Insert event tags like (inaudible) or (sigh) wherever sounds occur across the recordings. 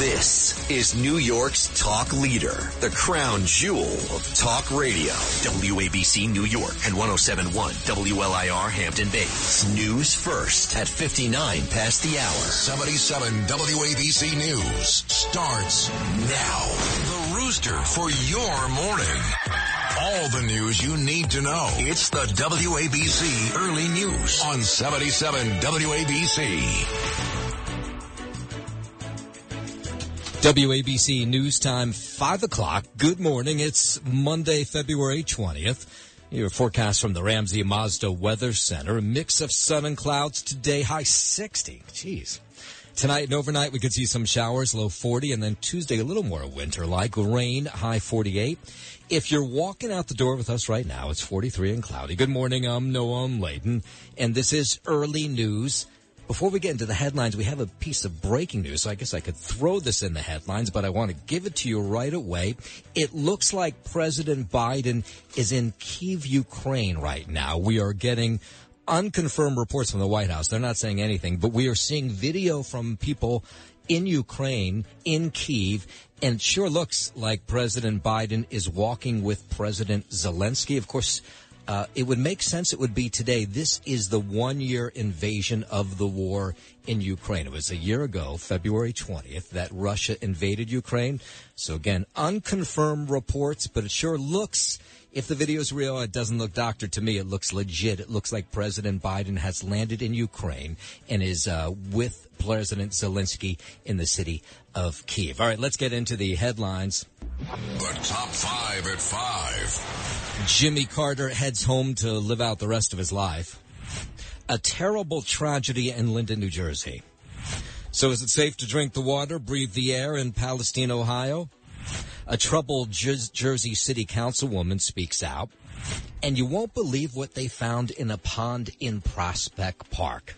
This is New York's talk leader, the crown jewel of talk radio. WABC New York and 1071 WLIR Hampton Bays. News first at 59 past the hour. 77 WABC News starts now. The Rooster for your morning. All the news you need to know. It's the WABC Early News on 77 WABC. WABC News Time, 5 o'clock. Good morning. It's Monday, February 20th. Your forecast from the Ramsey Mazda Weather Center. A mix of sun and clouds today, high 60. Jeez. Tonight and overnight, we could see some showers, low 40, and then Tuesday, a little more winter like rain, high 48. If you're walking out the door with us right now, it's 43 and cloudy. Good morning. I'm Noam Laden, and this is early news. Before we get into the headlines, we have a piece of breaking news. So I guess I could throw this in the headlines, but I want to give it to you right away. It looks like President Biden is in Kiev, Ukraine right now. We are getting unconfirmed reports from the White House. They're not saying anything, but we are seeing video from people in Ukraine, in Kiev, and sure looks like President Biden is walking with President Zelensky. Of course, uh, it would make sense it would be today. This is the one year invasion of the war in Ukraine. It was a year ago, February 20th, that Russia invaded Ukraine. So again, unconfirmed reports, but it sure looks, if the video is real, it doesn't look doctored to me. It looks legit. It looks like President Biden has landed in Ukraine and is uh, with President Zelensky in the city of Kiev. All right, let's get into the headlines. The top five at five. Jimmy Carter heads home to live out the rest of his life. A terrible tragedy in Linden, New Jersey. So is it safe to drink the water, breathe the air in Palestine, Ohio? A troubled Jersey City Councilwoman speaks out. And you won't believe what they found in a pond in Prospect Park.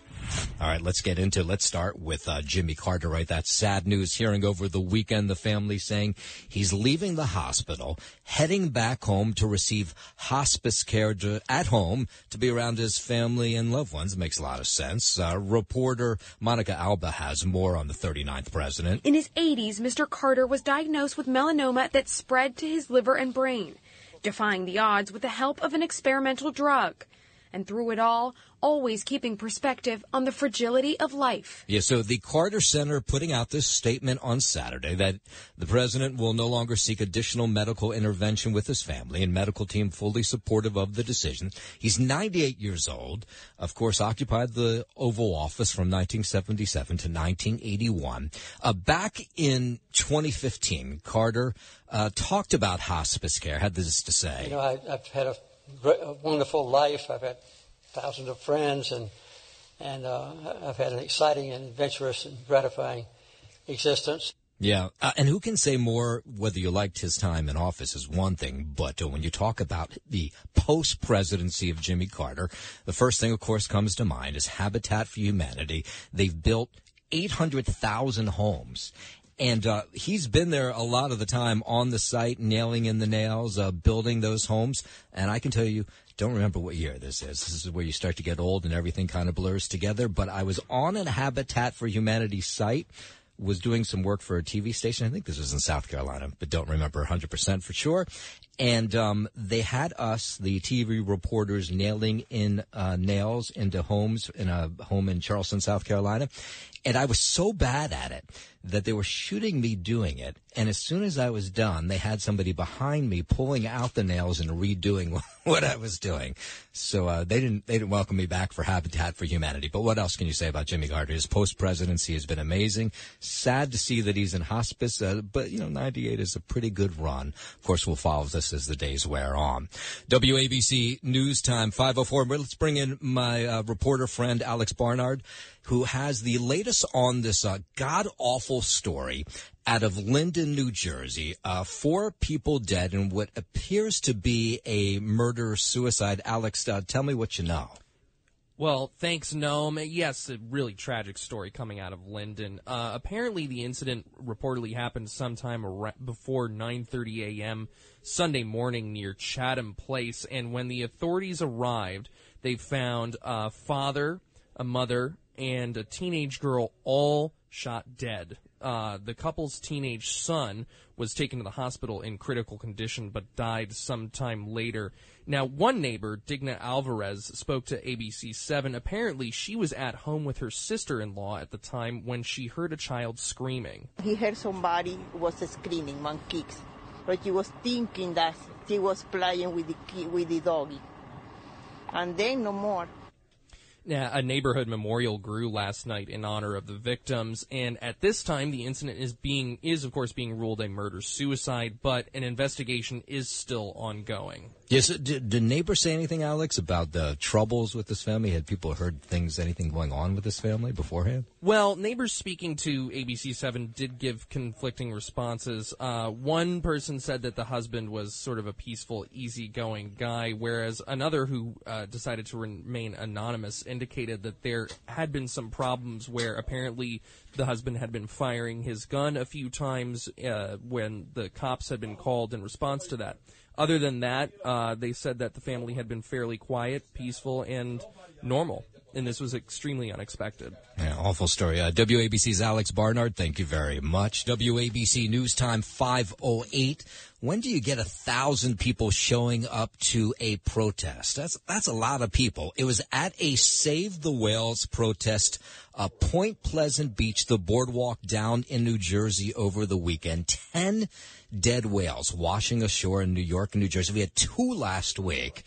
All right, let's get into. Let's start with uh, Jimmy Carter. Right, that's sad news. Hearing over the weekend, the family saying he's leaving the hospital, heading back home to receive hospice care to, at home to be around his family and loved ones. Makes a lot of sense. Uh, reporter Monica Alba has more on the 39th president. In his 80s, Mr. Carter was diagnosed with melanoma that spread to his liver and brain, defying the odds with the help of an experimental drug and through it all, always keeping perspective on the fragility of life. Yeah, so the Carter Center putting out this statement on Saturday that the president will no longer seek additional medical intervention with his family and medical team fully supportive of the decision. He's 98 years old, of course, occupied the Oval Office from 1977 to 1981. Uh, back in 2015, Carter uh, talked about hospice care, had this to say. You know, I, I've had a a wonderful life. I've had thousands of friends, and and uh, I've had an exciting and adventurous and gratifying existence. Yeah, uh, and who can say more? Whether you liked his time in office is one thing, but uh, when you talk about the post presidency of Jimmy Carter, the first thing, of course, comes to mind is Habitat for Humanity. They've built 800,000 homes. And uh, he's been there a lot of the time on the site, nailing in the nails, uh, building those homes. And I can tell you, don't remember what year this is. This is where you start to get old and everything kind of blurs together. But I was on a Habitat for Humanity site was doing some work for a TV station. I think this was in South Carolina, but don't remember 100% for sure. And um, they had us, the TV reporters, nailing in uh, nails into homes in a home in Charleston, South Carolina. And I was so bad at it that they were shooting me doing it. And as soon as I was done, they had somebody behind me pulling out the nails and redoing (laughs) what I was doing. So uh, they didn't they didn't welcome me back for Habitat for Humanity. But what else can you say about Jimmy Carter? His post presidency has been amazing. Sad to see that he's in hospice, uh, but you know, 98 is a pretty good run. Of course, we'll follow the ridiculous as the days wear on. WABC News Time 504. Let's bring in my uh, reporter friend Alex Barnard, who has the latest on this uh, god awful story out of Linden, New Jersey. Uh, four people dead in what appears to be a murder suicide. Alex, uh, tell me what you know. Well, thanks, Noam. Yes, a really tragic story coming out of Linden. Uh, apparently, the incident reportedly happened sometime before 9:30 a.m. Sunday morning near Chatham Place, and when the authorities arrived, they found a father, a mother, and a teenage girl all shot dead. Uh, the couple's teenage son was taken to the hospital in critical condition but died sometime later. Now, one neighbor, Digna Alvarez, spoke to ABC 7. Apparently, she was at home with her sister in law at the time when she heard a child screaming. He heard somebody was screaming, one kicks, but he was thinking that he was playing with the, with the doggy. And then no more. A neighborhood memorial grew last night in honor of the victims, and at this time, the incident is being is of course being ruled a murder suicide, but an investigation is still ongoing. Yes, did, did neighbors say anything, Alex, about the troubles with this family? Had people heard things, anything going on with this family beforehand? Well, neighbors speaking to ABC Seven did give conflicting responses. Uh, one person said that the husband was sort of a peaceful, easygoing guy, whereas another who uh, decided to remain anonymous indicated that there had been some problems where apparently the husband had been firing his gun a few times uh, when the cops had been called in response to that. Other than that, uh, they said that the family had been fairly quiet, peaceful, and normal. And this was extremely unexpected. Yeah, awful story. Uh, WABC's Alex Barnard, thank you very much. WABC News Time 508. When do you get a thousand people showing up to a protest? That's that's a lot of people. It was at a Save the Whales protest, uh, Point Pleasant Beach, the boardwalk down in New Jersey over the weekend. Ten dead whales washing ashore in New York and New Jersey. We had two last week.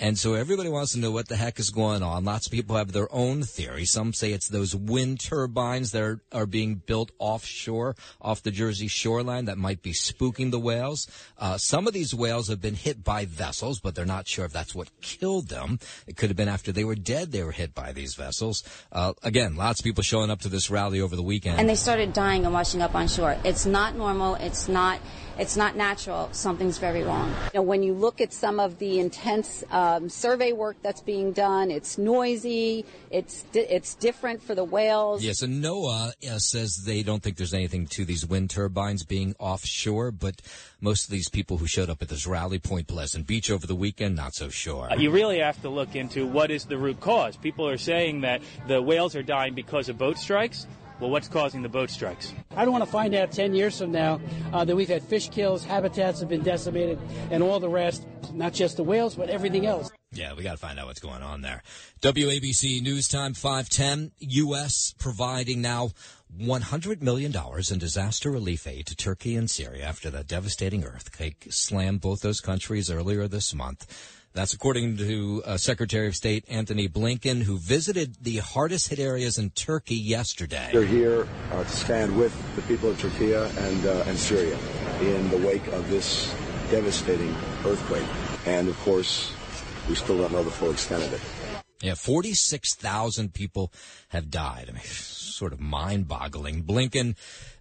And so everybody wants to know what the heck is going on. Lots of people have their own theory. Some say it's those wind turbines that are, are being built offshore, off the Jersey shoreline that might be spooking the whales. Uh, some of these whales have been hit by vessels, but they're not sure if that's what killed them. It could have been after they were dead they were hit by these vessels. Uh, again, lots of people showing up to this rally over the weekend. And they started dying and washing up on shore. It's not normal. It's not it's not natural. Something's very wrong. You know, when you look at some of the intense um, survey work that's being done, it's noisy. It's di- it's different for the whales. Yes, and NOAA uh, says they don't think there's anything to these wind turbines being offshore, but most of these people who showed up at this rally, Point Pleasant Beach over the weekend, not so sure. Uh, you really have to look into what is the root cause. People are saying that the whales are dying because of boat strikes. Well, what's causing the boat strikes? I don't want to find out 10 years from now uh, that we've had fish kills, habitats have been decimated, and all the rest, not just the whales, but everything else. Yeah, we got to find out what's going on there. WABC News Time 510, U.S. providing now $100 million in disaster relief aid to Turkey and Syria after that devastating earthquake slammed both those countries earlier this month. That's according to uh, Secretary of State Antony Blinken, who visited the hardest hit areas in Turkey yesterday. They're here uh, to stand with the people of Turkey and, uh, and Syria in the wake of this devastating earthquake. And of course, we still don't know the full extent of it. Yeah, 46,000 people have died. I mean, (laughs) sort of mind boggling. Blinken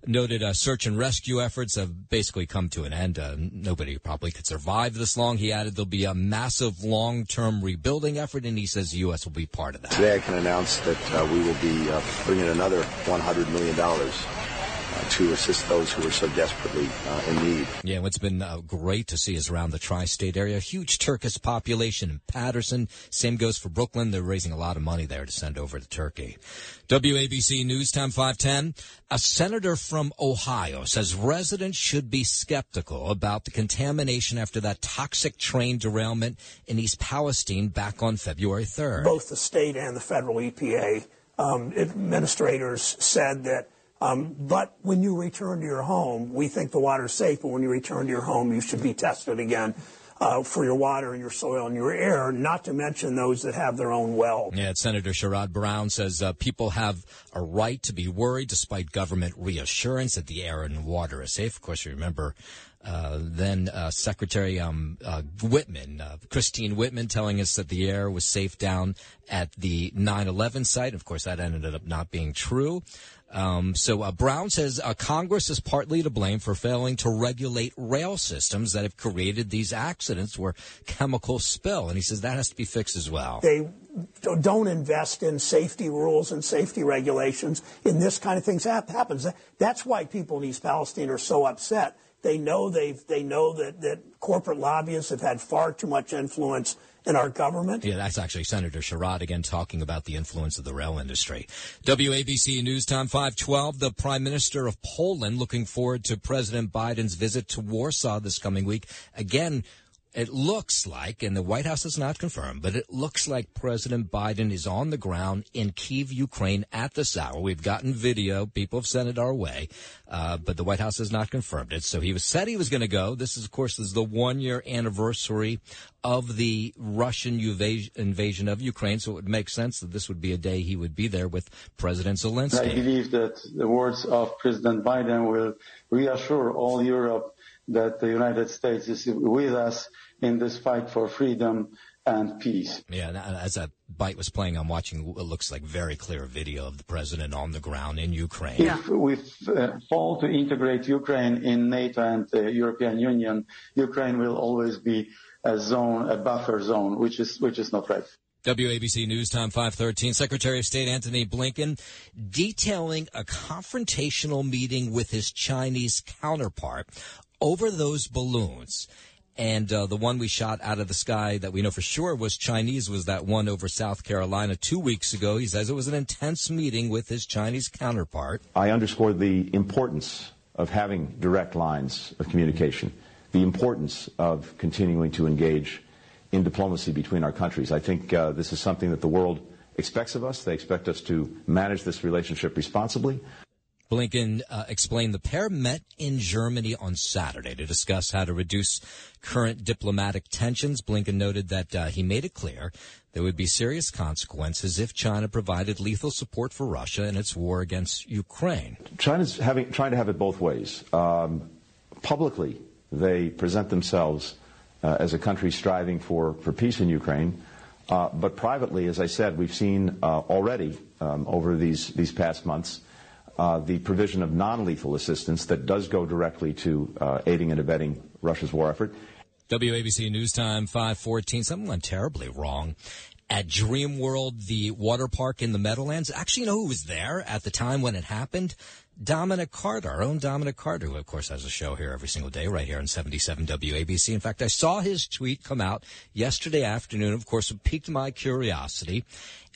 noted uh, search and rescue efforts have basically come to an end. Uh, nobody probably could survive this long. He added there'll be a massive long term rebuilding effort, and he says the U.S. will be part of that. Today I can announce that uh, we will be uh, bringing another $100 million to assist those who are so desperately uh, in need. Yeah, what's been uh, great to see is around the tri-state area, huge Turkish population in Paterson. Same goes for Brooklyn. They're raising a lot of money there to send over to Turkey. WABC News Time 510. A senator from Ohio says residents should be skeptical about the contamination after that toxic train derailment in East Palestine back on February 3rd. Both the state and the federal EPA um, administrators said that um, but when you return to your home, we think the water's safe, but when you return to your home, you should be tested again. uh, for your water and your soil and your air, not to mention those that have their own well. Yeah, Senator Sherrod Brown says uh, people have a right to be worried despite government reassurance that the air and water is safe. Of course, you remember uh, then uh, Secretary um, uh, Whitman, uh, Christine Whitman, telling us that the air was safe down at the 9/11 site. Of course, that ended up not being true. Um, so uh, Brown says uh, Congress is partly to blame for failing to regulate rail systems that have created these accidents where chemicals spill, and he says that has to be fixed as well. They don't invest in safety rules and safety regulations, and this kind of things That happens. That's why people in East Palestine are so upset they know they've they know that, that corporate lobbyists have had far too much influence in our government. Yeah, that's actually Senator Sherrod again talking about the influence of the rail industry. WABC News Time 512. The Prime Minister of Poland looking forward to President Biden's visit to Warsaw this coming week. Again, it looks like, and the White House has not confirmed, but it looks like President Biden is on the ground in Kiev, Ukraine at this hour. We've gotten video. People have sent it our way, uh, but the White House has not confirmed it. So he was said he was going to go. This is, of course, is the one year anniversary of the Russian invasion of Ukraine. So it would make sense that this would be a day he would be there with President Zelensky. I believe that the words of President Biden will reassure all Europe that the United States is with us in this fight for freedom and peace. Yeah, as that bite was playing, I'm watching what looks like very clear video of the president on the ground in Ukraine. If we uh, fall to integrate Ukraine in NATO and the European Union, Ukraine will always be a zone, a buffer zone, which is which is not right. WABC News Time 513. Secretary of State Antony Blinken detailing a confrontational meeting with his Chinese counterpart over those balloons. And uh, the one we shot out of the sky that we know for sure was Chinese was that one over South Carolina two weeks ago. He says it was an intense meeting with his Chinese counterpart. I underscore the importance of having direct lines of communication, the importance of continuing to engage in diplomacy between our countries. I think uh, this is something that the world expects of us. They expect us to manage this relationship responsibly. Blinken uh, explained the pair met in Germany on Saturday to discuss how to reduce current diplomatic tensions. Blinken noted that uh, he made it clear there would be serious consequences if China provided lethal support for Russia in its war against Ukraine. China's having, trying to have it both ways. Um, publicly, they present themselves uh, as a country striving for, for peace in Ukraine. Uh, but privately, as I said, we've seen uh, already um, over these, these past months uh, the provision of non-lethal assistance that does go directly to uh, aiding and abetting Russia's war effort. WABC News Time 514. Something went terribly wrong at Dream World, the water park in the Meadowlands. Actually, you know who was there at the time when it happened? Dominic Carter, our own Dominic Carter, who of course has a show here every single day right here on 77 WABC. In fact, I saw his tweet come out yesterday afternoon. Of course, it piqued my curiosity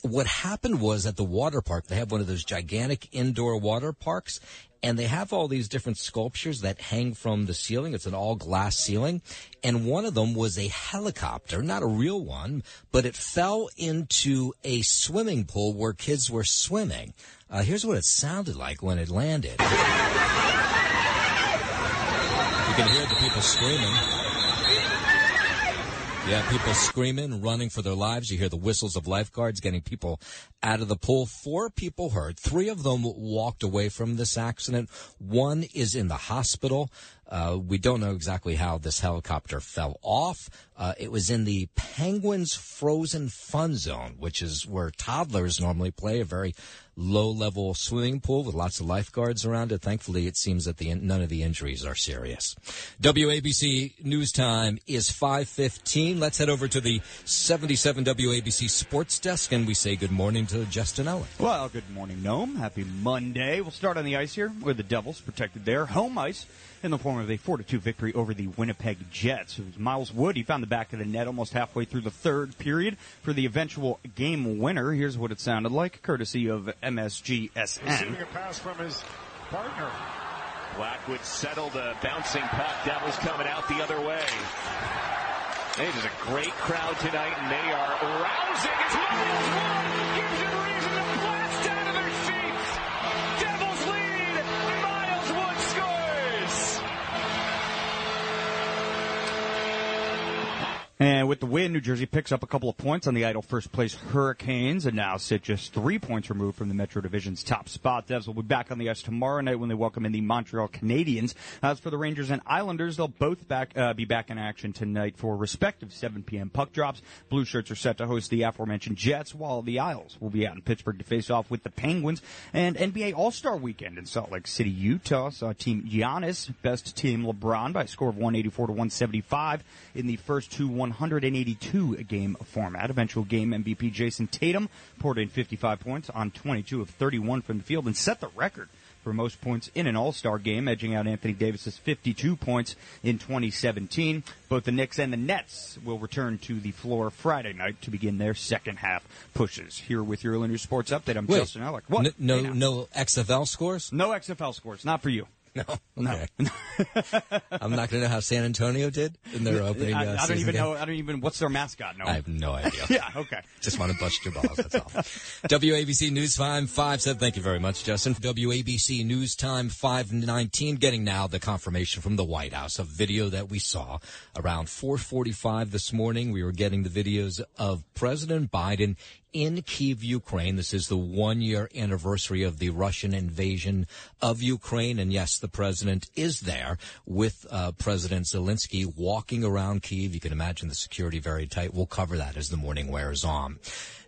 what happened was at the water park, they have one of those gigantic indoor water parks, and they have all these different sculptures that hang from the ceiling. It's an all glass ceiling. And one of them was a helicopter, not a real one, but it fell into a swimming pool where kids were swimming. Uh, here's what it sounded like when it landed. You can hear the people screaming. Yeah, people screaming, running for their lives. You hear the whistles of lifeguards getting people out of the pool. Four people hurt. Three of them walked away from this accident. One is in the hospital. Uh, we don't know exactly how this helicopter fell off. Uh, it was in the Penguins Frozen Fun Zone, which is where toddlers normally play, a very low level swimming pool with lots of lifeguards around it. Thankfully, it seems that the, none of the injuries are serious. WABC News Time is 515. Let's head over to the 77 WABC Sports Desk and we say good morning to Justin Owen. Well, good morning, Noam. Happy Monday. We'll start on the ice here where the Devils protected their home ice in the form of a 4-2 victory over the Winnipeg Jets. It was Miles Wood. He found the back of the net almost halfway through the third period for the eventual game winner. Here's what it sounded like, courtesy of MSGSN. Receiving a pass from his partner. Blackwood settled a bouncing puck. Devils coming out the other way. It is a great crowd tonight, and they are rousing. It's Miles Wood gives it And with the win, New Jersey picks up a couple of points on the idle first place Hurricanes and now sit just three points removed from the Metro Division's top spot. Devs will be back on the ice tomorrow night when they welcome in the Montreal Canadiens. As for the Rangers and Islanders, they'll both back uh, be back in action tonight for respective 7 p.m. puck drops. Blue Shirts are set to host the aforementioned Jets, while the Isles will be out in Pittsburgh to face off with the Penguins. And NBA All-Star Weekend in Salt Lake City, Utah saw Team Giannis best Team LeBron by a score of 184 to 175 in the first two 182 game format. Eventual game MVP Jason Tatum poured in 55 points on 22 of 31 from the field and set the record for most points in an All-Star game, edging out Anthony Davis's 52 points in 2017. Both the Knicks and the Nets will return to the floor Friday night to begin their second half pushes. Here with your Illinois Sports Update, I'm Wait, Justin Ellick. What? No, no XFL scores. No XFL scores. Not for you. (laughs) No, okay. (laughs) I'm not going to know how San Antonio did in their opening. Uh, I, I don't even game. know. I don't even. What's their mascot? No, I have no idea. (laughs) yeah. Okay. Just want to bust your balls. That's all. WABC News Time five said. Thank you very much, Justin. WABC News Time five nineteen. Getting now the confirmation from the White House of video that we saw around 4:45 this morning. We were getting the videos of President Biden in Kiev, Ukraine. This is the one year anniversary of the Russian invasion of Ukraine. And yes, the president is there with uh, President Zelensky walking around Kiev. You can imagine the security very tight. We'll cover that as the morning wears on.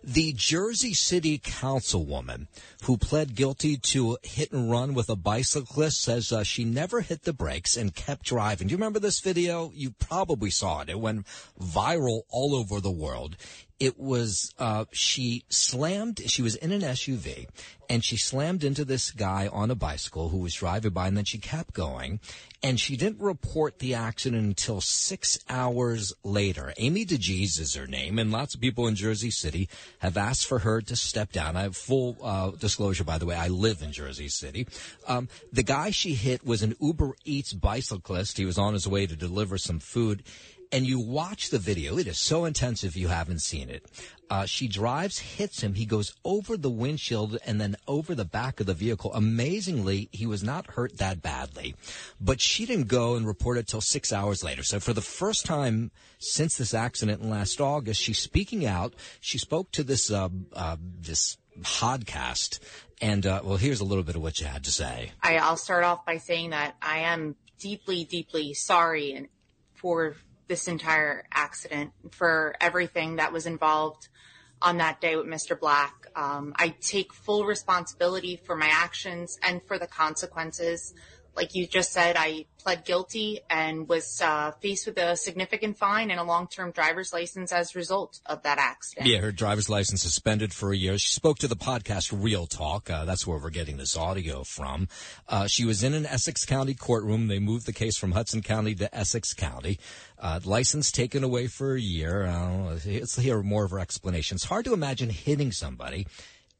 The Jersey City councilwoman who pled guilty to hit and run with a bicyclist says uh, she never hit the brakes and kept driving. Do you remember this video? You probably saw it. It went viral all over the world it was uh, she slammed she was in an suv and she slammed into this guy on a bicycle who was driving by and then she kept going and she didn't report the accident until six hours later. Amy DeGise is her name and lots of people in jersey city have asked for her to step down. I have full uh, disclosure by the way i live in jersey city. Um, the guy she hit was an uber eats bicyclist. He was on his way to deliver some food and you watch the video. It is so intense if you haven't seen it. Uh, she drives, hits him. He goes over the windshield and then over the back of the vehicle. Amazingly, he was not hurt that badly, but she didn't go and report it till six hours later. So for the first time since this accident in last August, she's speaking out. She spoke to this, uh, uh, this podcast. And, uh, well, here's a little bit of what you had to say. I, I'll start off by saying that I am deeply, deeply sorry and for this entire accident, for everything that was involved on that day with Mr. Black. Um, I take full responsibility for my actions and for the consequences. Like you just said, I pled guilty and was uh, faced with a significant fine and a long-term driver's license as a result of that accident. Yeah, her driver's license suspended for a year. She spoke to the podcast Real Talk. Uh, that's where we're getting this audio from. Uh, she was in an Essex County courtroom. They moved the case from Hudson County to Essex County. Uh, license taken away for a year. Uh, let's hear more of her explanation. It's hard to imagine hitting somebody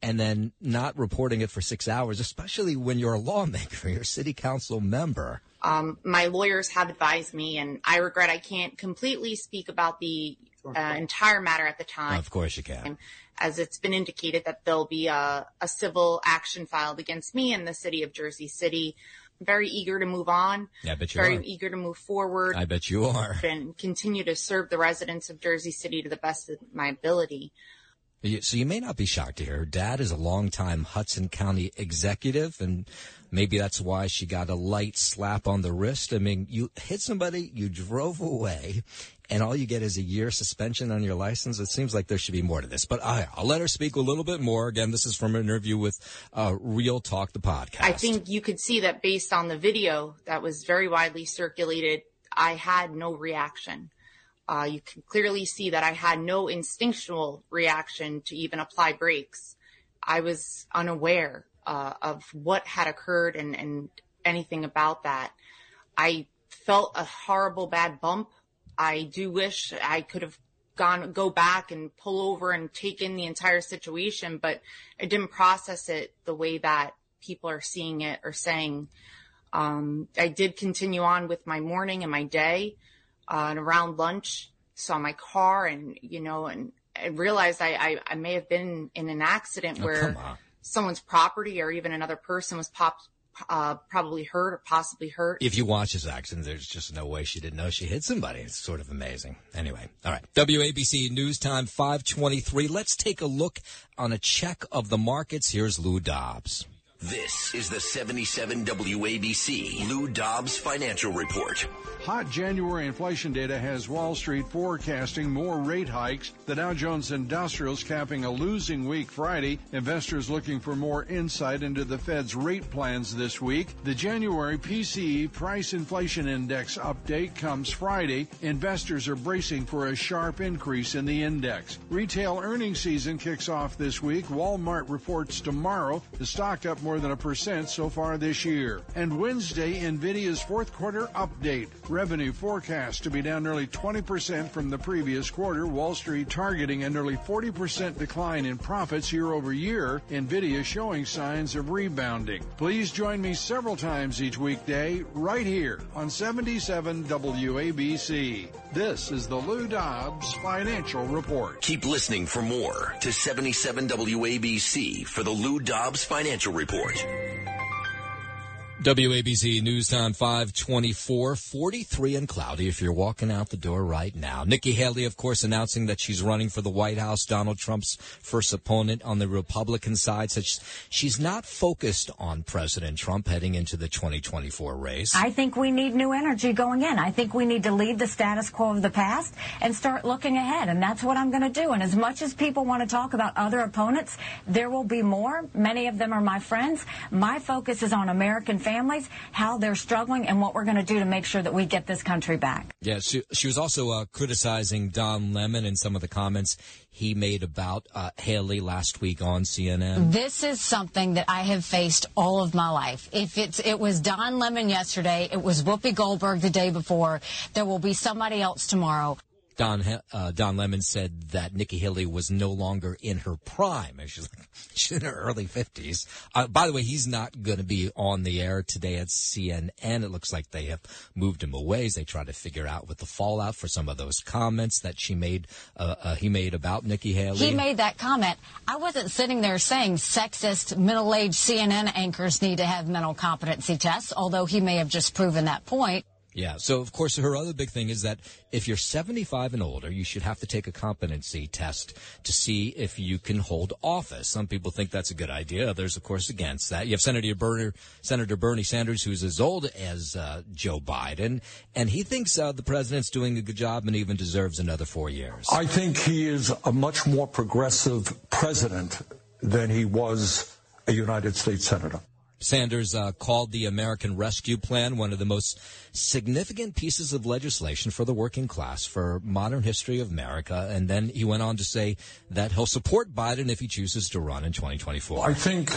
and then not reporting it for six hours, especially when you're a lawmaker, (laughs) you're a city council member. Um, my lawyers have advised me, and I regret I can't completely speak about the uh, entire matter at the time. Of course you can. As it's been indicated that there'll be a, a civil action filed against me in the city of Jersey City. I'm very eager to move on. Yeah, I bet you are very are. eager to move forward. I bet you are. And continue to serve the residents of Jersey City to the best of my ability. So you may not be shocked to hear her dad is a longtime Hudson County executive, and maybe that's why she got a light slap on the wrist. I mean, you hit somebody, you drove away, and all you get is a year suspension on your license. It seems like there should be more to this, but I, I'll let her speak a little bit more. Again, this is from an interview with uh, Real Talk, the podcast. I think you could see that based on the video that was very widely circulated, I had no reaction. Uh, you can clearly see that I had no instinctual reaction to even apply brakes. I was unaware uh, of what had occurred and, anything about that. I felt a horrible bad bump. I do wish I could have gone go back and pull over and take in the entire situation, but I didn't process it the way that people are seeing it or saying. Um, I did continue on with my morning and my day, uh, and around lunch, saw my car and, you know, and I realized I, I, I may have been in an accident Oh, where someone's property or even another person was pop, uh, probably hurt or possibly hurt. If you watch his action, there's just no way she didn't know she hit somebody. It's sort of amazing. Anyway, all right. WABC News Time 523. Let's take a look on a check of the markets. Here's Lou Dobbs. This is the 77 WABC Lou Dobbs Financial Report. Hot January inflation data has Wall Street forecasting more rate hikes. The Dow Jones Industrials capping a losing week Friday. Investors looking for more insight into the Fed's rate plans this week. The January PCE Price Inflation Index update comes Friday. Investors are bracing for a sharp increase in the index. Retail earnings season kicks off this week. Walmart reports tomorrow. The stock up more than a percent so far this year. And Wednesday, Nvidia's fourth quarter update. Revenue forecast to be down nearly 20% from the previous quarter. Wall Street targeting a nearly 40% decline in profits year over year. Nvidia showing signs of rebounding. Please join me several times each weekday right here on 77 WABC. This is the Lou Dobbs Financial Report. Keep listening for more to 77 WABC for the Lou Dobbs Financial Report. Report. WABC News Time 524, 43 and cloudy if you're walking out the door right now. Nikki Haley, of course, announcing that she's running for the White House, Donald Trump's first opponent on the Republican side, such she's not focused on President Trump heading into the 2024 race. I think we need new energy going in. I think we need to leave the status quo of the past and start looking ahead. And that's what I'm going to do. And as much as people want to talk about other opponents, there will be more. Many of them are my friends. My focus is on American families, how they're struggling, and what we're going to do to make sure that we get this country back. Yeah, she, she was also uh, criticizing Don Lemon and some of the comments he made about uh, Haley last week on CNN. This is something that I have faced all of my life. If it's it was Don Lemon yesterday, it was Whoopi Goldberg the day before. There will be somebody else tomorrow. Don uh, Don Lemon said that Nikki Haley was no longer in her prime. She's like, (laughs) she's in her early fifties. Uh, by the way, he's not going to be on the air today at CNN. It looks like they have moved him away as they try to figure out what the fallout for some of those comments that she made. Uh, uh he made about Nikki Haley. He made that comment. I wasn't sitting there saying sexist middle-aged CNN anchors need to have mental competency tests, although he may have just proven that point. Yeah. So, of course, her other big thing is that if you're 75 and older, you should have to take a competency test to see if you can hold office. Some people think that's a good idea. Others, of course, against that. You have Senator Bernie, Senator Bernie Sanders, who's as old as uh, Joe Biden, and he thinks uh, the president's doing a good job and even deserves another four years. I think he is a much more progressive president than he was a United States senator. Sanders uh, called the American Rescue Plan one of the most significant pieces of legislation for the working class for modern history of America. And then he went on to say that he'll support Biden if he chooses to run in 2024. I think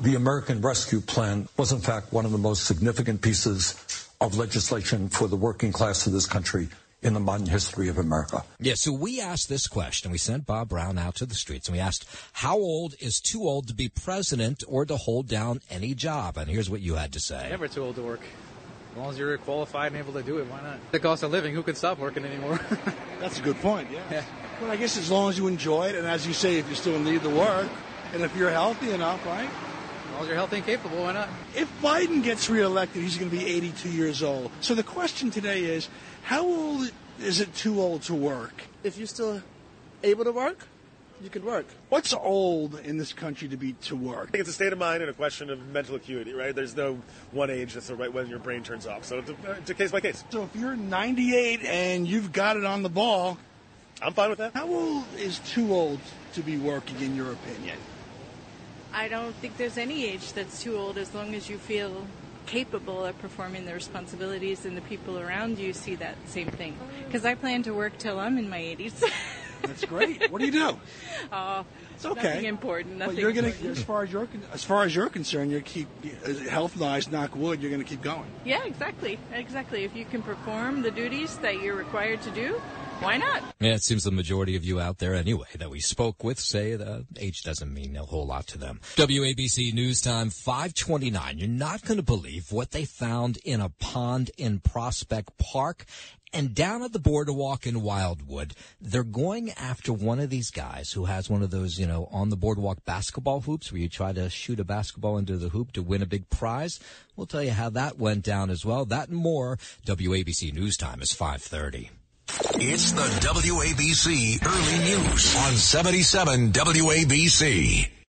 the American Rescue Plan was, in fact, one of the most significant pieces of legislation for the working class of this country in the modern history of America. Yeah, so we asked this question. We sent Bob Brown out to the streets and we asked, how old is too old to be president or to hold down any job? And here's what you had to say. Never too old to work. As long as you're qualified and able to do it, why not? The cost of living, who could stop working anymore? (laughs) That's a good point, yeah. yeah. Well, I guess as long as you enjoy it, and as you say, if you still need the work, and if you're healthy enough, right? As long as you're healthy and capable, why not? If Biden gets reelected, he's going to be 82 years old. So the question today is, how old is it too old to work? If you're still able to work, you could work. What's old in this country to be to work? I think it's a state of mind and a question of mental acuity, right? There's no one age that's the right when your brain turns off. So it's a, it's a case by case. So if you're 98 and you've got it on the ball, I'm fine with that. How old is too old to be working, in your opinion? I don't think there's any age that's too old as long as you feel capable of performing the responsibilities and the people around you see that same thing. Because I plan to work till I'm in my 80s. That's great. What do you do? (laughs) Oh, it's okay. Nothing important. Nothing. But you're going to, as far as you're as far as you're concerned, you keep health wise, knock wood. You're going to keep going. Yeah, exactly, exactly. If you can perform the duties that you're required to do, why not? Yeah, it seems the majority of you out there anyway that we spoke with say the age doesn't mean a whole lot to them. WABC News Time 529. You're not going to believe what they found in a pond in Prospect Park. And down at the boardwalk in Wildwood, they're going after one of these guys who has one of those, you know, on the boardwalk basketball hoops where you try to shoot a basketball into the hoop to win a big prize. We'll tell you how that went down as well. That and more. WABC News Time is 530. It's the WABC Early News on 77 WABC.